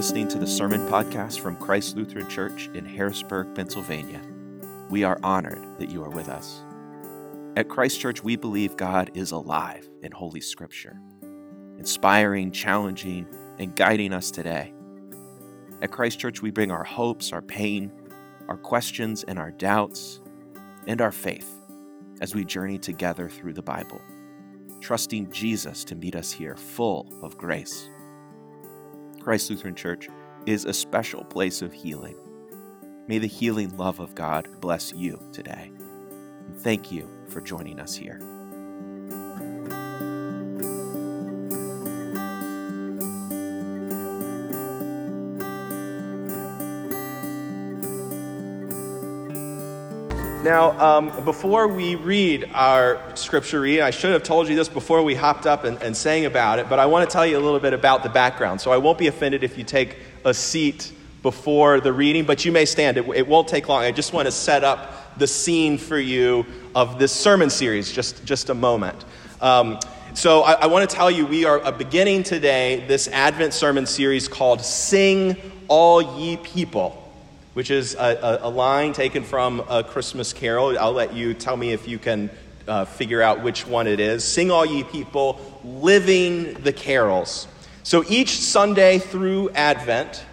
listening to the Sermon Podcast from Christ Lutheran Church in Harrisburg, Pennsylvania. We are honored that you are with us. At Christ Church, we believe God is alive in Holy Scripture, inspiring, challenging, and guiding us today. At Christ Church, we bring our hopes, our pain, our questions, and our doubts, and our faith as we journey together through the Bible, trusting Jesus to meet us here full of grace. Christ Lutheran Church is a special place of healing. May the healing love of God bless you today. And thank you for joining us here. Now, um, before we read our scripture reading, I should have told you this before we hopped up and, and sang about it, but I want to tell you a little bit about the background. So I won't be offended if you take a seat before the reading, but you may stand. It, it won't take long. I just want to set up the scene for you of this sermon series, just, just a moment. Um, so I, I want to tell you, we are beginning today this Advent sermon series called Sing All Ye People which is a, a, a, line taken from a Christmas carol. I'll let you tell me if you can uh, figure out which one it is. Sing, all ye people, living the carols. So each Sunday through Advent,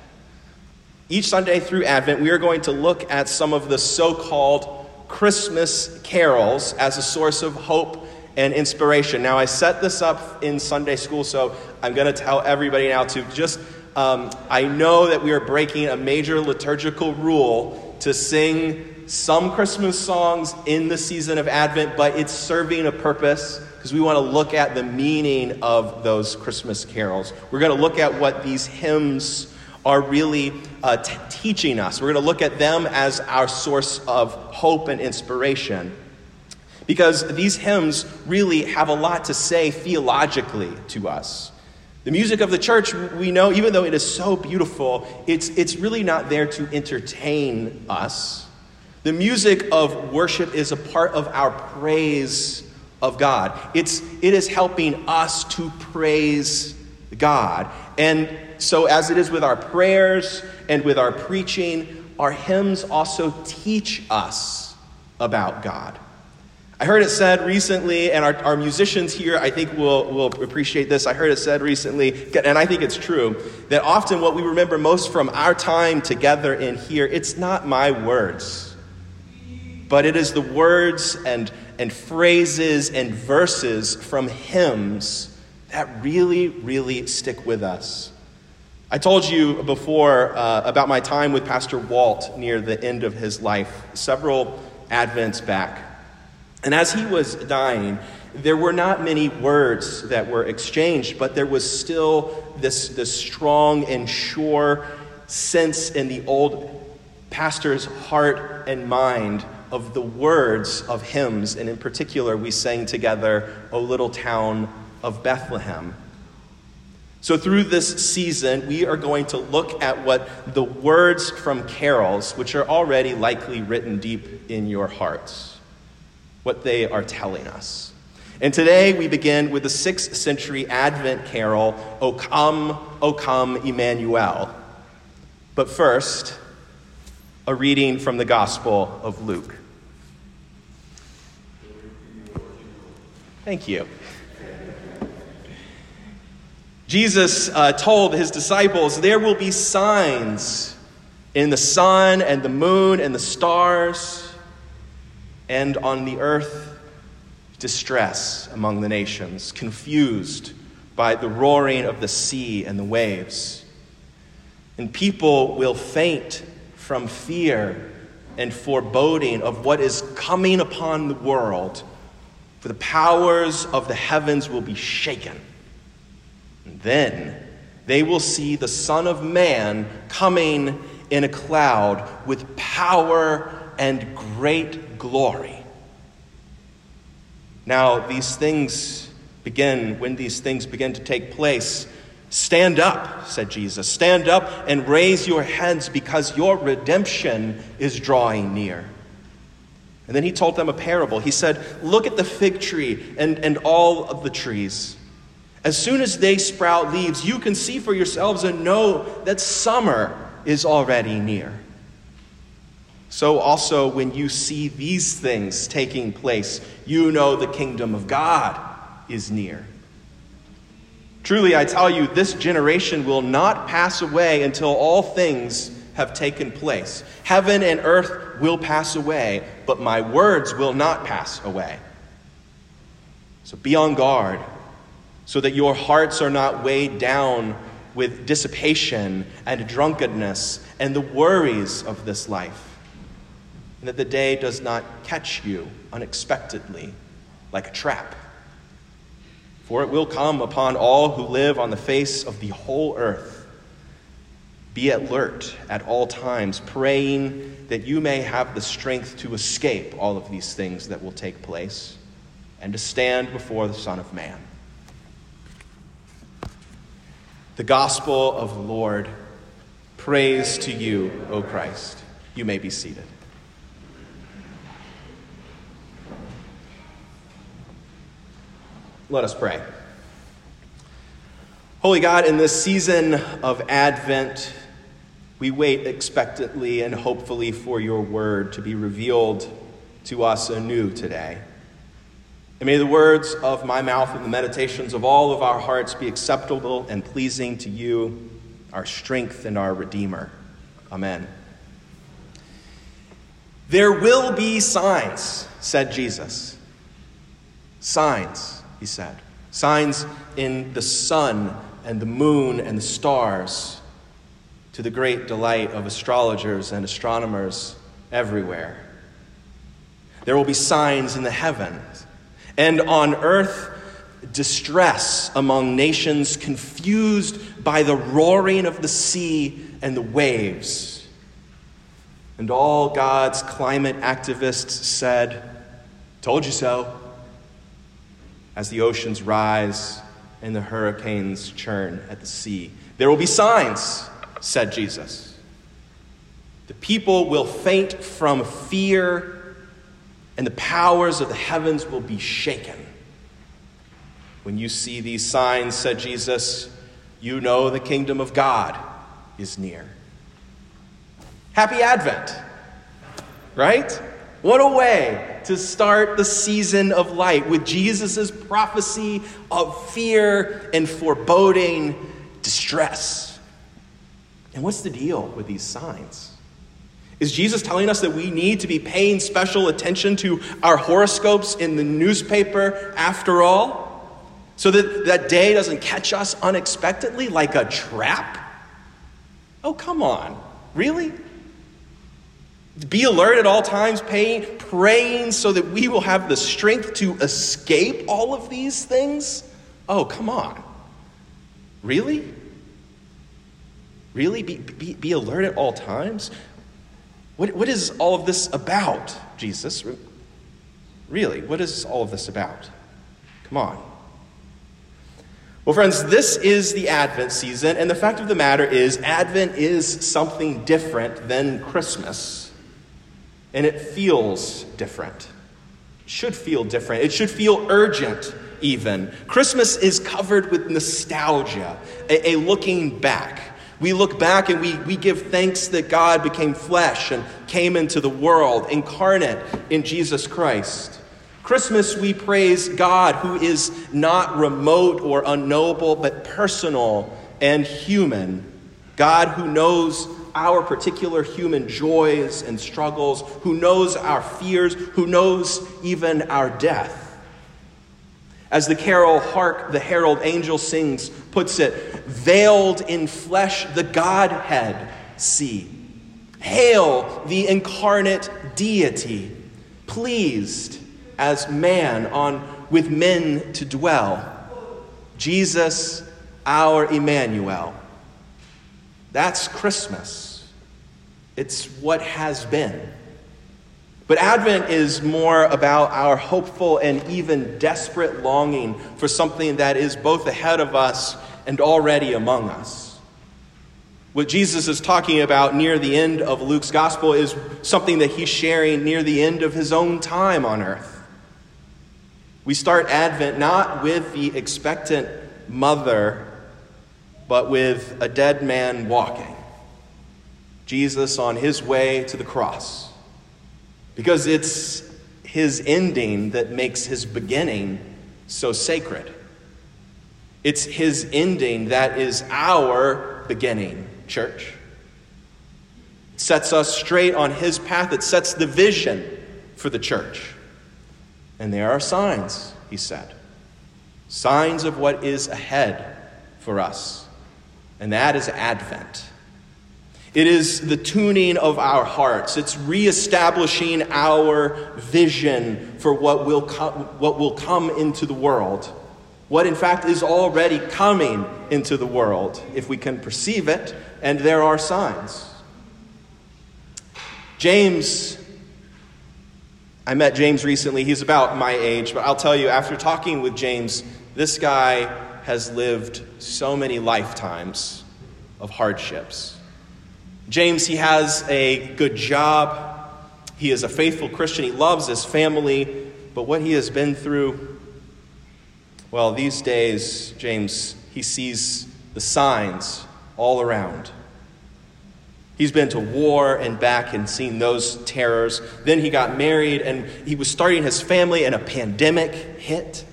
each Sunday through Advent, we are going to look at some of the so called Christmas carols as a source of hope and inspiration. Now, I set this up in Sunday school, so I'm going to tell everybody now to just um, I know that we are breaking a major liturgical rule to sing some Christmas songs in the season of Advent, but it's serving a purpose because we want to look at the meaning of those Christmas carols. We're going to look at what these hymns are really uh, t- teaching us. We're going to look at them as our source of hope and inspiration. Because these hymns really have a lot to say theologically to us. The music of the church, we know, even though it is so beautiful, it's, it's really not there to entertain us. The music of worship is a part of our praise of God. It's, it is helping us to praise God. And so, as it is with our prayers and with our preaching, our hymns also teach us about God. I heard it said recently, and our, our musicians here, I think, will, will appreciate this. I heard it said recently, and I think it's true, that often what we remember most from our time together in here, it's not my words, but it is the words and, and phrases and verses from hymns that really, really stick with us. I told you before uh, about my time with Pastor Walt near the end of his life, several Advents back. And as he was dying, there were not many words that were exchanged, but there was still this, this strong and sure sense in the old pastor's heart and mind of the words of hymns. And in particular, we sang together, O Little Town of Bethlehem. So, through this season, we are going to look at what the words from carols, which are already likely written deep in your hearts what they are telling us. And today we begin with the 6th century Advent carol, O come, O come, Emmanuel. But first, a reading from the Gospel of Luke. Thank you. Jesus uh, told his disciples, There will be signs in the sun and the moon and the stars and on the earth distress among the nations, confused by the roaring of the sea and the waves. And people will faint from fear and foreboding of what is coming upon the world, for the powers of the heavens will be shaken. And then they will see the Son of Man coming in a cloud with power and great glory. Now, these things begin, when these things begin to take place, stand up, said Jesus. Stand up and raise your heads because your redemption is drawing near. And then he told them a parable. He said, Look at the fig tree and, and all of the trees. As soon as they sprout leaves, you can see for yourselves and know that summer is already near. So, also, when you see these things taking place, you know the kingdom of God is near. Truly, I tell you, this generation will not pass away until all things have taken place. Heaven and earth will pass away, but my words will not pass away. So be on guard so that your hearts are not weighed down with dissipation and drunkenness and the worries of this life, and that the day does not catch you unexpectedly like a trap. For it will come upon all who live on the face of the whole earth. Be alert at all times, praying that you may have the strength to escape all of these things that will take place and to stand before the Son of Man. The gospel of the Lord. Praise to you, O Christ. You may be seated. Let us pray. Holy God, in this season of Advent, we wait expectantly and hopefully for your word to be revealed to us anew today. And may the words of my mouth and the meditations of all of our hearts be acceptable and pleasing to you, our strength and our Redeemer. Amen. There will be signs, said Jesus. Signs, he said. Signs in the sun and the moon and the stars, to the great delight of astrologers and astronomers everywhere. There will be signs in the heavens and on earth distress among nations confused by the roaring of the sea and the waves. And all God's climate activists said, Told you so, as the oceans rise and the hurricanes churn at the sea. There will be signs, said Jesus. The people will faint from fear and the powers of the heavens will be shaken. When you see these signs, said Jesus, you know the kingdom of God is near. Happy Advent, right? What a way to start the season of light with Jesus' prophecy of fear and foreboding distress. And what's the deal with these signs? Is Jesus telling us that we need to be paying special attention to our horoscopes in the newspaper after all? So that that day doesn't catch us unexpectedly like a trap? Oh, come on. Really? Be alert at all times, praying so that we will have the strength to escape all of these things? Oh, come on. Really? Really? Be, be, be alert at all times? What, what is all of this about, Jesus? Really, what is all of this about? Come on. Well, friends, this is the Advent season, and the fact of the matter is, Advent is something different than Christmas. And it feels different. It should feel different. It should feel urgent, even. Christmas is covered with nostalgia, a, a looking back. We look back and we, we give thanks that God became flesh and came into the world, incarnate in Jesus Christ. Christmas, we praise God who is not remote or unknowable, but personal and human. God who knows our particular human joys and struggles, who knows our fears, who knows even our death. As the carol Hark the Herald Angel sings puts it, veiled in flesh the Godhead see. Hail the incarnate deity, pleased as man on with men to dwell. Jesus, our Emmanuel. That's Christmas. It's what has been. But Advent is more about our hopeful and even desperate longing for something that is both ahead of us and already among us. What Jesus is talking about near the end of Luke's gospel is something that he's sharing near the end of his own time on earth. We start Advent not with the expectant mother, but with a dead man walking. Jesus on his way to the cross. Because it's his ending that makes his beginning so sacred. It's his ending that is our beginning, church. It sets us straight on his path, it sets the vision for the church. And there are signs, he said. Signs of what is ahead for us. And that is Advent. It is the tuning of our hearts. It's reestablishing our vision for what will, come, what will come into the world. What, in fact, is already coming into the world, if we can perceive it, and there are signs. James, I met James recently. He's about my age, but I'll tell you, after talking with James, this guy has lived so many lifetimes of hardships. James, he has a good job. He is a faithful Christian. He loves his family. But what he has been through, well, these days, James, he sees the signs all around. He's been to war and back and seen those terrors. Then he got married and he was starting his family, and a pandemic hit.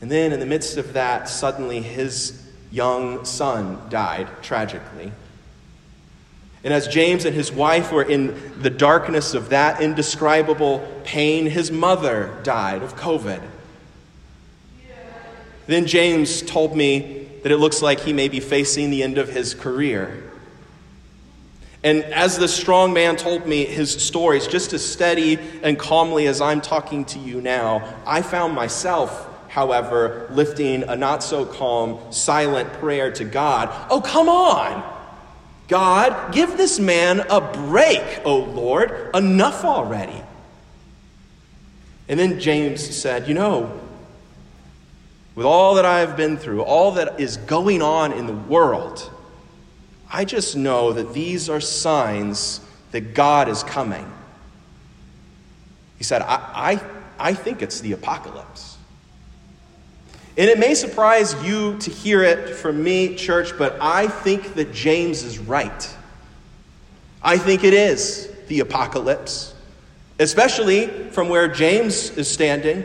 And then, in the midst of that, suddenly his young son died tragically. And as James and his wife were in the darkness of that indescribable pain, his mother died of COVID. Then James told me that it looks like he may be facing the end of his career. And as the strong man told me his stories, just as steady and calmly as I'm talking to you now, I found myself, however, lifting a not so calm, silent prayer to God. Oh, come on! God, give this man a break, O Lord. Enough already. And then James said, You know, with all that I've been through, all that is going on in the world, I just know that these are signs that God is coming. He said, I, I, I think it's the apocalypse. And it may surprise you to hear it from me, church, but I think that James is right. I think it is the apocalypse, especially from where James is standing,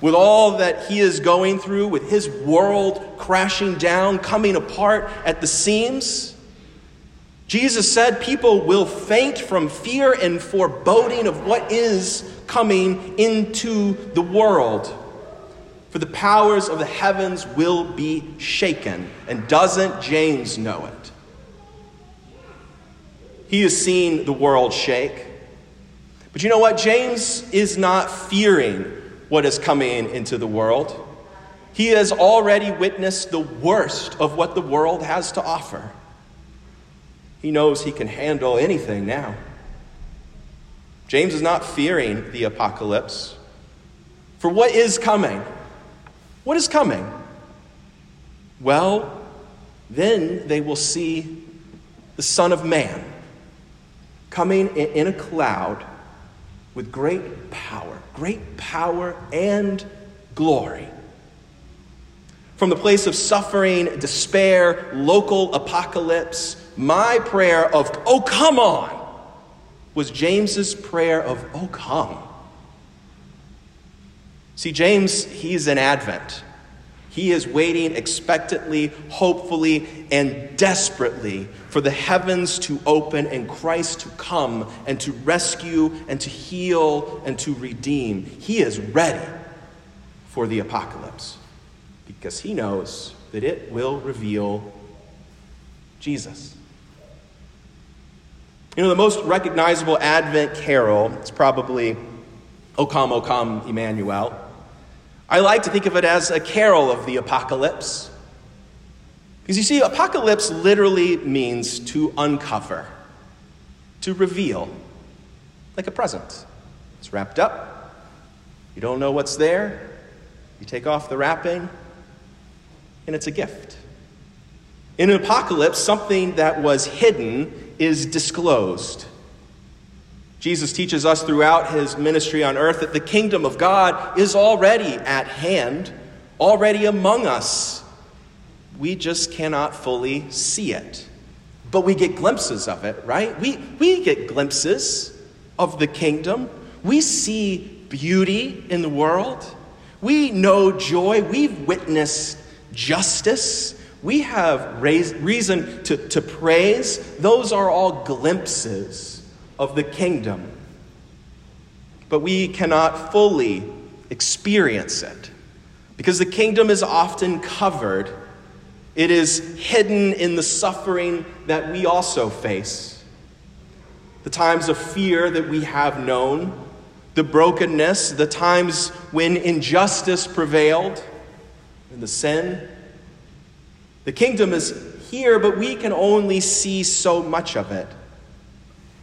with all that he is going through, with his world crashing down, coming apart at the seams. Jesus said people will faint from fear and foreboding of what is coming into the world for the powers of the heavens will be shaken. And doesn't James know it? He has seen the world shake. But you know what? James is not fearing what is coming into the world. He has already witnessed the worst of what the world has to offer. He knows he can handle anything now. James is not fearing the apocalypse. For what is coming? What is coming? Well, then they will see the Son of Man coming in a cloud with great power, great power and glory. From the place of suffering, despair, local apocalypse, my prayer of, oh, come on, was James's prayer of, oh, come. See, James, he's in Advent. He is waiting expectantly, hopefully, and desperately for the heavens to open and Christ to come and to rescue and to heal and to redeem. He is ready for the apocalypse because he knows that it will reveal Jesus. You know, the most recognizable Advent carol is probably O come, O come, Emmanuel. I like to think of it as a carol of the apocalypse. Because you see, apocalypse literally means to uncover, to reveal, like a present. It's wrapped up, you don't know what's there, you take off the wrapping, and it's a gift. In an apocalypse, something that was hidden is disclosed. Jesus teaches us throughout his ministry on earth that the kingdom of God is already at hand. already among us. We just cannot fully see it. But we get glimpses of it, right? We, we get glimpses of the kingdom. We see beauty in the world. We know joy. We've witnessed justice. We have reason to, to praise. Those are all glimpses of the kingdom. But we cannot fully experience it because the kingdom is often covered, it is hidden in the suffering that we also face. The times of fear that we have known, the brokenness, the times when injustice prevailed, and the sin. The kingdom is here, but we can only see so much of it.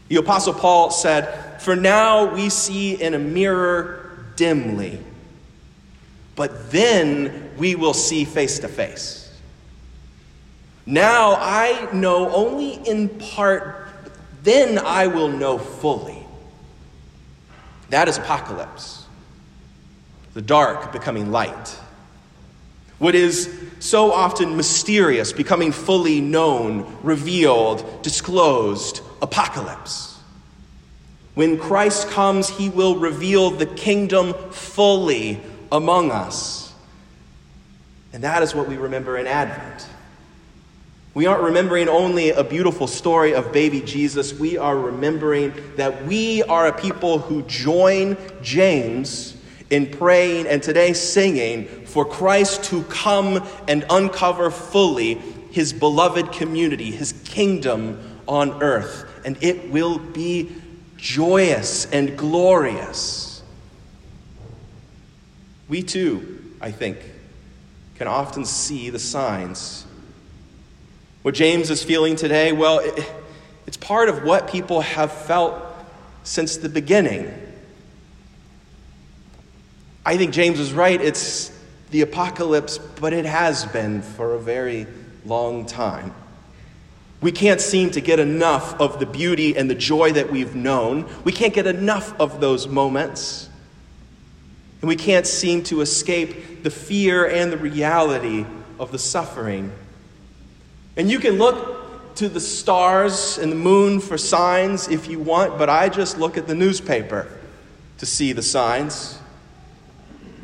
The Apostle Paul said, For now we see in a mirror dimly, but then we will see face to face. Now I know only in part, then I will know fully. That is apocalypse. The dark becoming light. What is so often mysterious becoming fully known, revealed, disclosed, apocalypse. When Christ comes, he will reveal the kingdom fully among us. And that is what we remember in Advent. We aren't remembering only a beautiful story of baby Jesus. We are remembering that we are a people who join James in praying and today singing for Christ to come and uncover fully his beloved community, his kingdom on earth. And it will be joyous and glorious. We too, I think, can often see the signs what James is feeling today, well, it, it's part of what people have felt since the beginning. I think James is right. It's the apocalypse, but it has been for a very long time. We can't seem to get enough of the beauty and the joy that we've known. We can't get enough of those moments. And we can't seem to escape the fear and the reality of the suffering and you can look to the stars and the moon for signs if you want, but I just look at the newspaper to see the signs.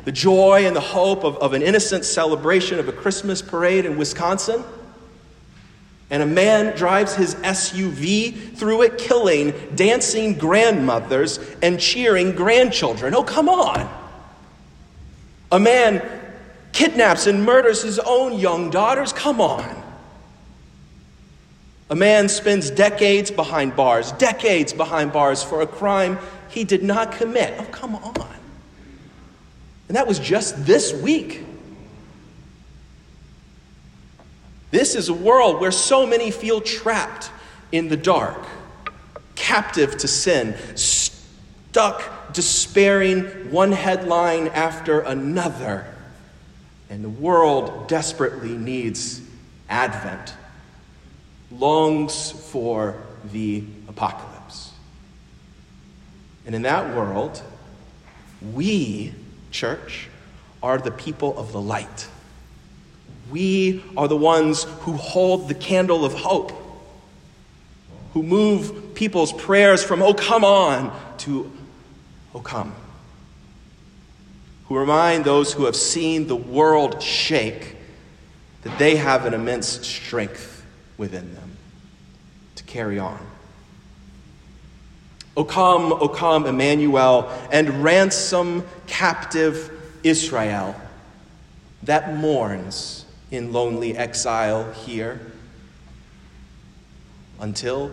The joy and the hope of, of an innocent celebration of a Christmas parade in Wisconsin. And a man drives his SUV through it, killing dancing grandmothers and cheering grandchildren. Oh, come on. A man kidnaps and murders his own young daughters. Come on. A man spends decades behind bars, decades behind bars for a crime he did not commit. Oh, come on. And that was just this week. This is a world where so many feel trapped in the dark, captive to sin, stuck despairing one headline after another. And the world desperately needs Advent longs for the apocalypse. And in that world, we, church, are the people of the light. We are the ones who hold the candle of hope, who move people's prayers from, oh, come on, to, oh, come. Who remind those who have seen the world shake that they have an immense strength within them to carry on. O come, O come, Emmanuel, and ransom captive Israel that mourns in lonely exile here until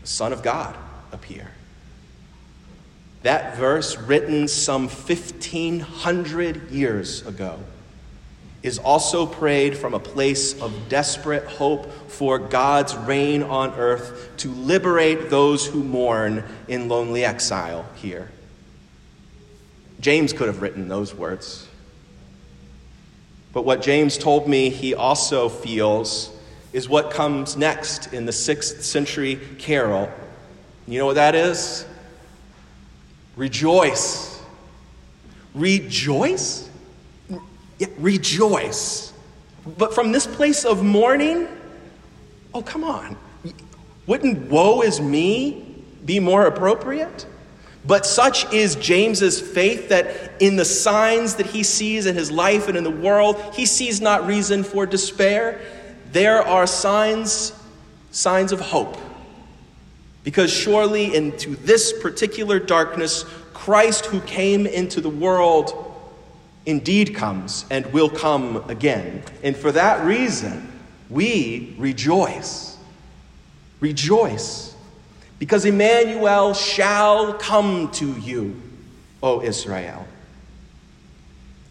the Son of God appear. That verse, written some 1,500 years ago, is also prayed from a place of desperate hope for God's reign on earth to liberate those who mourn in lonely exile here. James could have written those words. But what James told me he also feels is what comes next in the sixth century carol. You know what that is? Rejoice. Rejoice? Yeah, rejoice. But from this place of mourning, oh, come on. Wouldn't woe is me be more appropriate? But such is James's faith that in the signs that he sees in his life and in the world, he sees not reason for despair. There are signs, signs of hope. Because surely into this particular darkness, Christ who came into the world indeed comes and will come again. And for that reason, we rejoice. Rejoice. Because Emmanuel shall come to you, O Israel.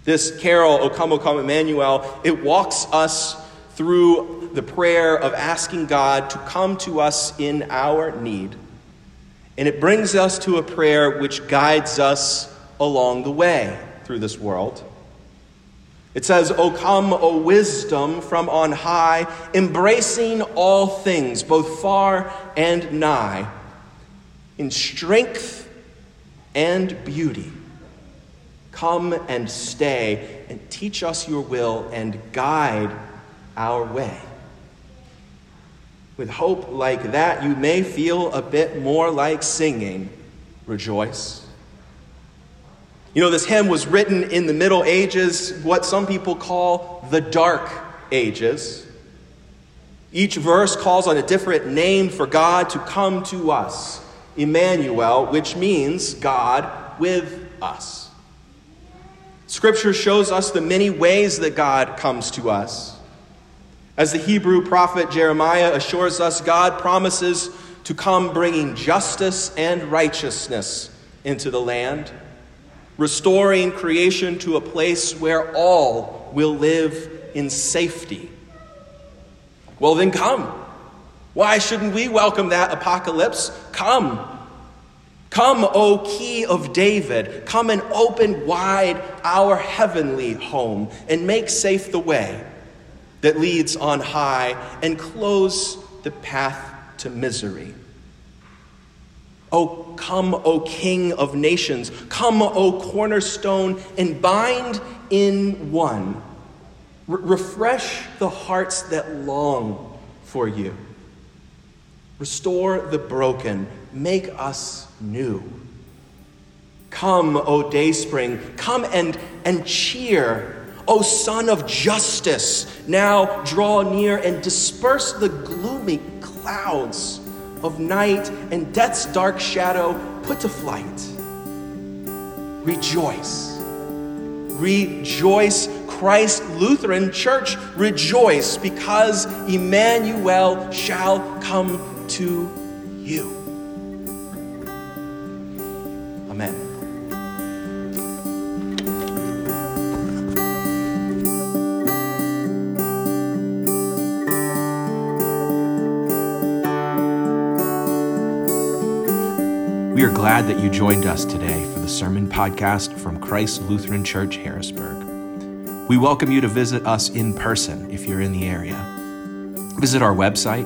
This carol, O come, O come, Emmanuel, it walks us through the prayer of asking God to come to us in our need. And it brings us to a prayer which guides us along the way through this world. It says, O come, O wisdom from on high, embracing all things, both far and nigh, in strength and beauty. Come and stay and teach us your will and guide our way. With hope like that, you may feel a bit more like singing, Rejoice. You know, this hymn was written in the Middle Ages, what some people call the Dark Ages. Each verse calls on a different name for God to come to us Emmanuel, which means God with us. Scripture shows us the many ways that God comes to us. As the Hebrew prophet Jeremiah assures us, God promises to come bringing justice and righteousness into the land restoring creation to a place where all will live in safety. Well, then come. Why shouldn't we welcome that apocalypse? Come. Come, O key of David, come and open wide our heavenly home and make safe the way that leads on high and close the path to misery. Oh, come, O King of nations. Come, O cornerstone, and bind in one. refresh the hearts that long for you. Restore the broken. Make us new. Come, O dayspring. Come and, and cheer. O Sun of justice, now draw near and disperse the gloomy clouds of night and death's dark shadow put to flight. Rejoice. Rejoice, Christ Lutheran Church, rejoice because Emmanuel shall come to you. Amen. We are glad that you joined us today for the sermon podcast from Christ Lutheran Church, Harrisburg. We welcome you to visit us in person if you're in the area. Visit our website,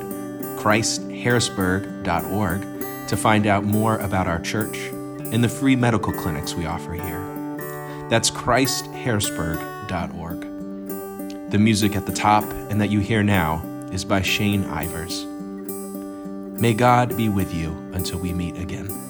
christharrisburg.org, to find out more about our church and the free medical clinics we offer here. That's christharrisburg.org. The music at the top and that you hear now is by Shane Ivers. May God be with you until we meet again.